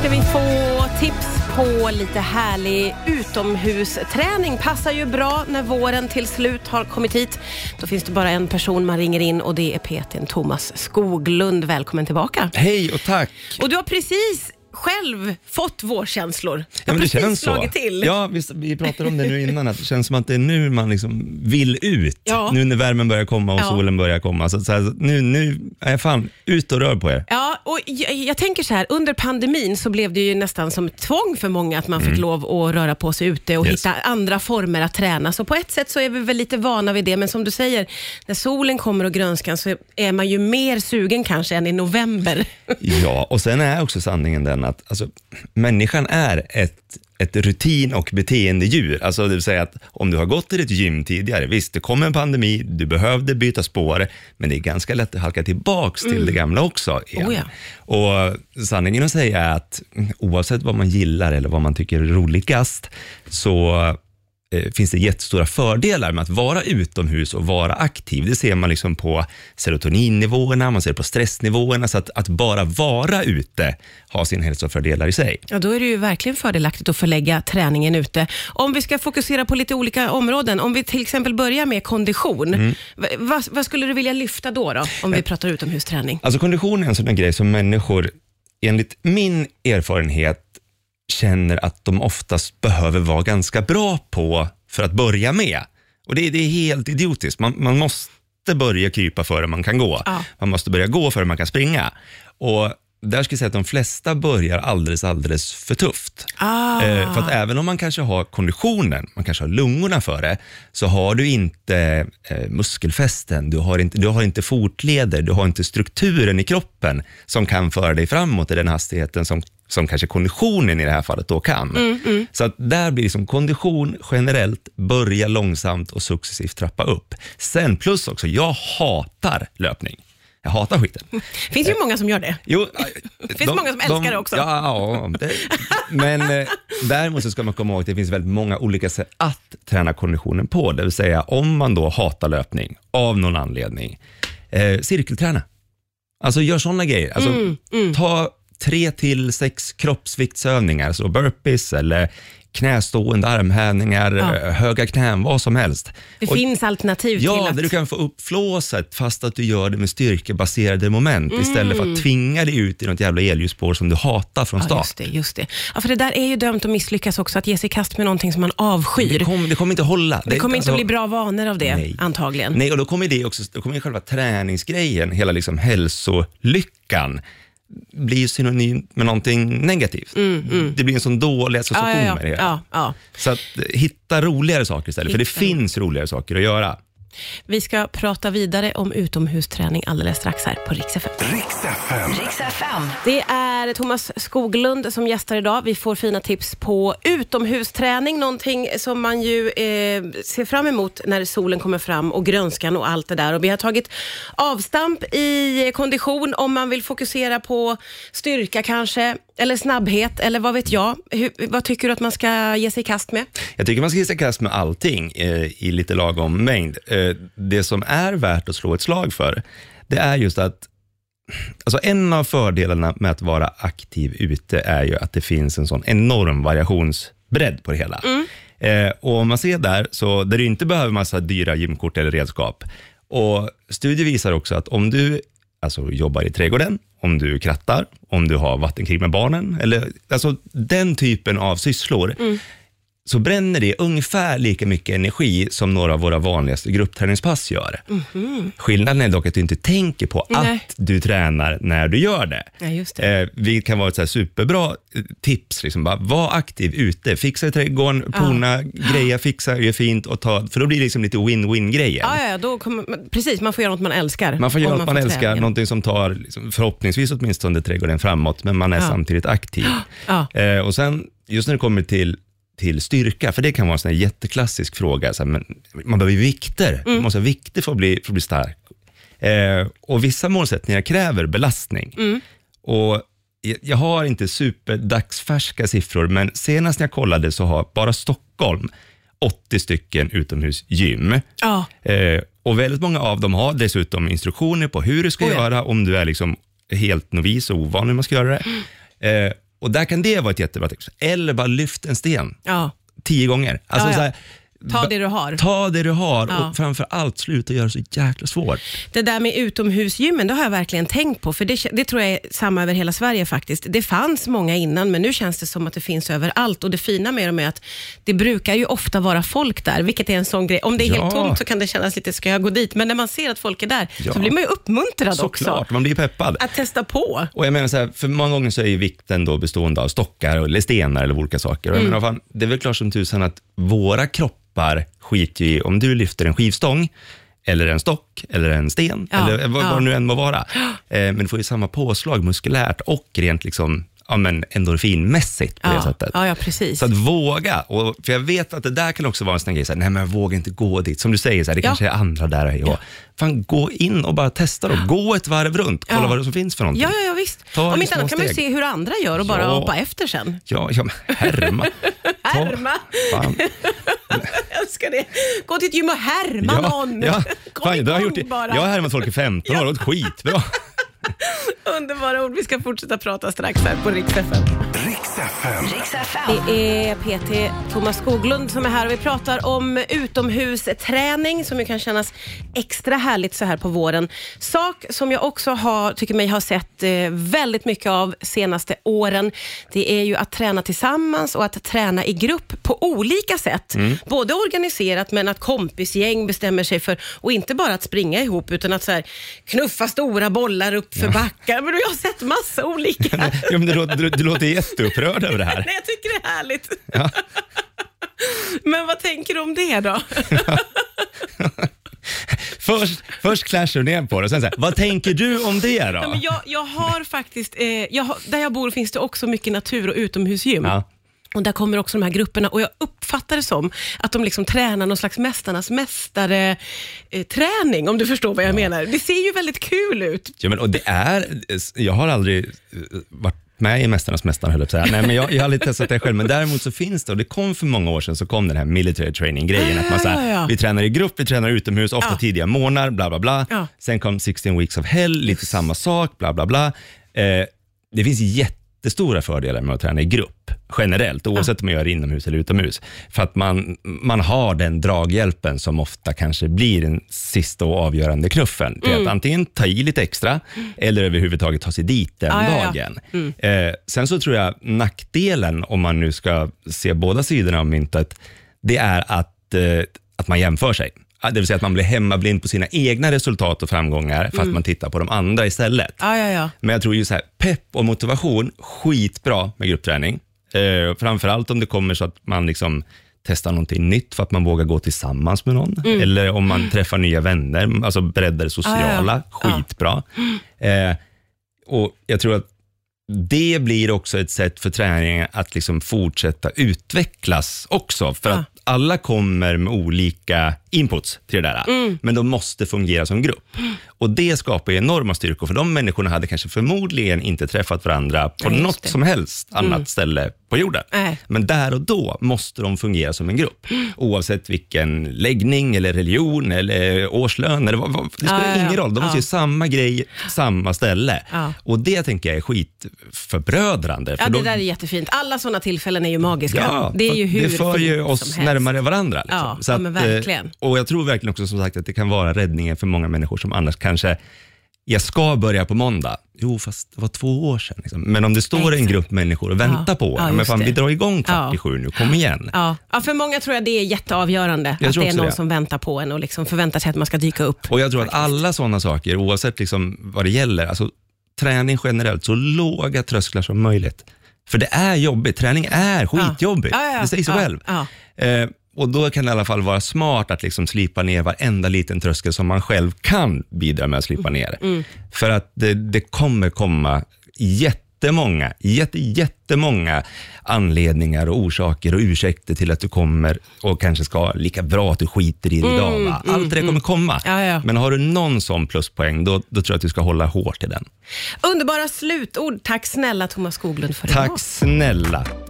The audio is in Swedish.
ska vi få tips på lite härlig utomhusträning. Passar ju bra när våren till slut har kommit hit. Då finns det bara en person man ringer in och det är PTn Thomas Skoglund. Välkommen tillbaka. Hej och tack. Och du har precis själv fått vårkänslor. Du Ja, har precis slagit till. Ja, vi, vi pratade om det nu innan, att det känns som att det är nu man liksom vill ut. Ja. Nu när värmen börjar komma och Ja. solen börjar komma. Så, så här, nu, nu är jag fan ut och rör på er. Ja, och jag, jag tänker så här, under pandemin så blev det ju nästan som tvång för många att man fick lov att röra på sig ute och Mm. Yes. hitta andra former att träna. Så på ett sätt så är vi väl lite vana vid det, men som du säger, när solen kommer och grönskan så är man ju mer sugen kanske än i november. Ja, och sen är också sanningen den att alltså, människan är ett, ett rutin och beteendedjur. Alltså det vill säga att om du har gått till ett gym tidigare, visst det kom en pandemi, du behövde byta spår, men det är ganska lätt att halka tillbaks till det gamla också. Igen. Oh ja. Och sanningen att säga är att oavsett vad man gillar eller vad man tycker är roligast, så finns det jättestora fördelar med att vara utomhus och vara aktiv. Det ser man liksom på serotoninnivåerna, man ser på stressnivåerna, så att, att bara vara ute har sina hälsofördelar i sig. Ja, då är det ju verkligen fördelaktigt att förlägga träningen ute. Om vi ska fokusera på lite olika områden, om vi till exempel börjar med kondition, Mm. vad, vad skulle du vilja lyfta då, då om vi pratar utomhusträning? Alltså kondition är en sån grej som människor, enligt min erfarenhet, känner att de oftast behöver vara ganska bra på för att börja med. Och det, är- det är helt idiotiskt. Man, man måste börja krypa före man kan gå. Ja. Man måste börja gå före man kan springa. Och där ska jag säga att de flesta börjar alldeles, alldeles för tufft. Ah. Eh, för att även om man kanske har konditionen, man kanske har lungorna för det, så har du inte eh, muskelfästen, du har inte, du har inte fotleder, du har inte strukturen i kroppen som kan föra dig framåt i den hastigheten som, som kanske konditionen i det här fallet då kan. Så att där blir liksom kondition generellt, börja långsamt och successivt trappa upp. Sen plus också, jag hatar löpning. Jag hatar skiten. Finns ju många som gör det. Jo, Det finns många som älskar det också. Ja, ja det, men eh, däremot så ska man komma ihåg att det finns väldigt många olika sätt att träna konditionen på. Det vill säga om man då hatar löpning av någon anledning, eh, cirkelträna. Alltså gör sådana grejer. Alltså, Mm, Ta tre till sex kroppsviktsövningar, så burpees eller knästående armhävningar, Ja. eh, höga knän, vad som helst. Det Och- finns alternativ till Ja, att... där du kan få upp flåset fast att du gör det med styrkebaserade moment istället för att tvinga dig ut i något jävla elljusspår som du hatar från Ja, start. just det, just det. Ja, för det där är ju dömt att misslyckas också, att ge sig i kast med någonting som man avskyr. det, kommer, det kommer inte hålla. Det kommer inte alltså- att bli bra vanor av det, Nej. antagligen. Nej, och då kommer det också, då kommer själva träningsgrejen, hela liksom hälsolyckan, blir synonymt med någonting negativt. Det blir en sån dålig association Mm, ja, ja, med det ja, hela. ja, ja. Så att, eh, hitta roligare saker istället, för det Hitta finns roligare saker att göra. Vi ska prata vidare om utomhusträning alldeles strax här på Rix FM. FM. Det är är Thomas Skoglund som gästar idag. Vi får fina tips på utomhusträning, någonting som man ju eh, ser fram emot när solen kommer fram och grönskan och allt det där. Och vi har tagit avstamp i kondition om man vill fokusera på styrka kanske, eller snabbhet, eller vad vet jag. Hur, vad tycker du att man ska ge sig i kast med? Jag tycker man ska ge sig i kast med allting eh, i lite lagom mängd. Eh, det som är värt att slå ett slag för, det är just att Alltså en av fördelarna med att vara aktiv ute är ju att det finns en sån enorm variationsbredd på det hela. Eh, och om man ser där, så där du inte behöver massa dyra gymkort eller redskap. Och Studier visar också att om du alltså, jobbar i trädgården, om du krattar, om du har vattenkrig med barnen, eller alltså den typen av sysslor, så bränner det ungefär lika mycket energi som några av våra vanligaste gruppträningspass gör. Skillnaden är dock att du inte tänker på Nej. att du tränar när du gör det. Ja, det. Eh, vilket kan vara ett så här superbra eh, tips. Liksom bara, var aktiv ute, fixa i trädgården, pona, greja, fixa, gör fint och ta, för då blir det liksom lite win-win-grejen. Ja, ja, då kommer, man- precis, man får göra något man älskar. Man får göra något man får älskar, träningen. någonting som tar liksom, förhoppningsvis åtminstone trädgården framåt, men man är Ja. samtidigt aktiv. Ja. Eh, och sen, just när det kommer till, till styrka, för det kan vara en sån jätteklassisk fråga, så här, men man behöver ju vikter, man måste ha vikter för att bli, för att bli stark. Eh, och vissa målsättningar kräver belastning. Och jag, jag har inte superdagsfärska siffror, men senast när jag kollade så har bara Stockholm 80 stycken utomhusgym. Ja. Eh, och väldigt många av dem har dessutom instruktioner på hur du ska Oh ja. göra om du är liksom helt novis och ovan hur man ska göra det. Eh, och där kan det vara ett jättebra tips. Eller bara lyft en sten Ja. tio gånger. Alltså, Ja, ja. Så här, Ta det du har. Ta det du har Ja. och framför allt sluta göra det så jäkla svårt. Det där med utomhusgymmen, det har jag verkligen tänkt på, för det, det tror jag är samma över hela Sverige faktiskt. Det fanns många innan, men nu känns det som att det finns överallt och det fina med dem är att det brukar ju ofta vara folk där, vilket är en sån grej. Om det är helt Ja. tomt så kan det kännas lite, ska jag gå dit? Men när man ser att folk är där Ja. så blir man ju uppmuntrad också Såklart, man blir peppad. att testa på. Och jag menar så här, för många gånger så är ju vikten då bestående av stockar eller stenar eller olika saker. Och Mm. jag menar, fan, det är väl klart som tusan att våra kroppar skiter ju i om du lyfter en skivstång eller en stock eller en sten Ja, eller vad, ja. vad det nu än må vara. Eh, men du får ju samma påslag muskulärt och rent liksom, ja, men endorfinmässigt på det Ja, sättet. ja, ja, precis. Så att våga, och, för jag vet att det där kan också vara en sån grej, så här, nej men jag vågar inte gå dit. Som du säger, så här, det Ja. kanske är andra där. Ja. Fan, gå in och bara testa då. Gå ett varv runt, kolla vad det som finns för någonting. Ja, ja, visst. Ta Om det inte annat kan man ju se hur andra gör och bara hoppa efter sen. Ja, ja men härma. Härma. Fan. Jag älskar det. Gå till ett gym och härma någon. ja. Fan, det har jag, gjort, bara. jag har härmat folk i 15 år, det har gått skitbra. Underbara ord. Vi ska fortsätta prata strax här på Rix FM. FM. Det är PT Thomas Skoglund som är här och vi pratar om utomhusträning som ju kan kännas extra härligt så här på våren. Sak som jag också har, tycker mig ha sett eh, väldigt mycket av senaste åren, det är ju att träna tillsammans och att träna i grupp på olika sätt. Både organiserat men att kompisgäng bestämmer sig för, och inte bara att springa ihop utan att så här, knuffa stora bollar upp för backar. Men jag har sett massa olika. Ja, men du, låter- du låter jätteupprörd över det här. Nej, jag tycker det är härligt. Ja. Men vad tänker du om det då? Först, först clashar du ner på det och sen så här, vad tänker du om det då? Ja, men jag, jag har faktiskt, eh, jag har, där jag bor finns det också mycket natur och utomhusgym. Ja. Och där kommer också de här grupperna och jag uppfattar det som att de liksom tränar någon slags mästarnas mästare eh, träning om du förstår vad jag menar. Det ser ju väldigt kul ut. Ja, men, och det är, jag har aldrig eh, varit med i Mästarnas mästare, höll jag säga. Nej, men jag, jag har aldrig testat det själv, men däremot så finns det, och det kom för många år sedan, så kom den här military training-grejen. Att man så här, ja. Vi tränar i grupp, vi tränar utomhus, ofta Ja. tidiga morgnar, bla bla bla. Sen kom 16 weeks of hell, lite samma sak, bla bla bla. Eh, det finns jättestora fördelar med att träna i grupp, generellt, oavsett om man gör det inomhus eller utomhus. För att man, man har den draghjälpen som ofta kanske blir den sista och avgörande knuffen. Till Mm. att antingen ta i lite extra, eller överhuvudtaget ta sig dit den Ja, ja, ja. dagen. Eh, sen så tror jag nackdelen, om man nu ska se båda sidorna av myntet, det är att, eh, att man jämför sig. Det vill säga att man blir hemmablind på sina egna resultat och framgångar, för att man tittar på de andra istället. Ja, ja, ja. Men jag tror ju så här, pepp och motivation, skitbra med gruppträning. Eh, framförallt om det kommer så att man liksom testar någonting nytt för att man vågar gå tillsammans med någon. Eller om man träffar nya vänner, alltså breddar det sociala, Ja, ja. skitbra. Eh, och Jag tror att det blir också ett sätt för träningen att liksom fortsätta utvecklas också. För Ja. att alla kommer med olika inputs till det där, Mm. men de måste fungera som grupp. Och Det skapar ju enorma styrkor, för de människorna hade kanske förmodligen inte träffat varandra på just något det. som helst annat ställe på jorden. Nej. Men där och då måste de fungera som en grupp, oavsett vilken läggning, eller religion, eller årslön. Eller vad, vad, det spelar Ja, ja, ja. ingen roll, de måste Ja. ju samma grej, samma ställe. Ja. Och Det tänker jag är skitförbrödrande. Ja, för det då- där är jättefint. Alla sådana tillfällen är ju magiska. Ja, det är ju hur det för ju oss. Närmare varandra. Liksom. Ja, Så ja, att, men eh, verkligen. Och jag tror verkligen också som sagt att det kan vara räddningen för många människor som annars kanske, jag ska börja på måndag. Jo, fast det var två år sedan. Liksom. Men om det står en Exakt. grupp människor och väntar Ja, på ja, en, men fan, det. vi drar igång kvart Ja. i sju nu, kom igen. Ja. ja, för många tror jag det är jätteavgörande. Jag att det är någon det. som väntar på en och liksom förväntar sig att man ska dyka upp. Och jag tror att alla sådana saker, oavsett liksom vad det gäller, alltså träning generellt, så låga trösklar som möjligt. För det är jobbigt, träning är skitjobbigt. Ja, ja, ja. Det säger sig själv. Eh, och då kan det i alla fall vara smart att liksom slipa ner varenda liten tröskel som man själv kan bidra med att slipa Mm. ner. För att det, det kommer komma jättemånga, jätte, jättemånga anledningar och orsaker och ursäkter till att du kommer och kanske ska lika bra att du skiter i det idag. Va? Allt det där kommer komma. Mm, Ja, ja. Men har du någon sån pluspoäng, då, då tror jag att du ska hålla hårt i den. Underbara slutord. Tack snälla Thomas Skoglund för idag. Tack snälla.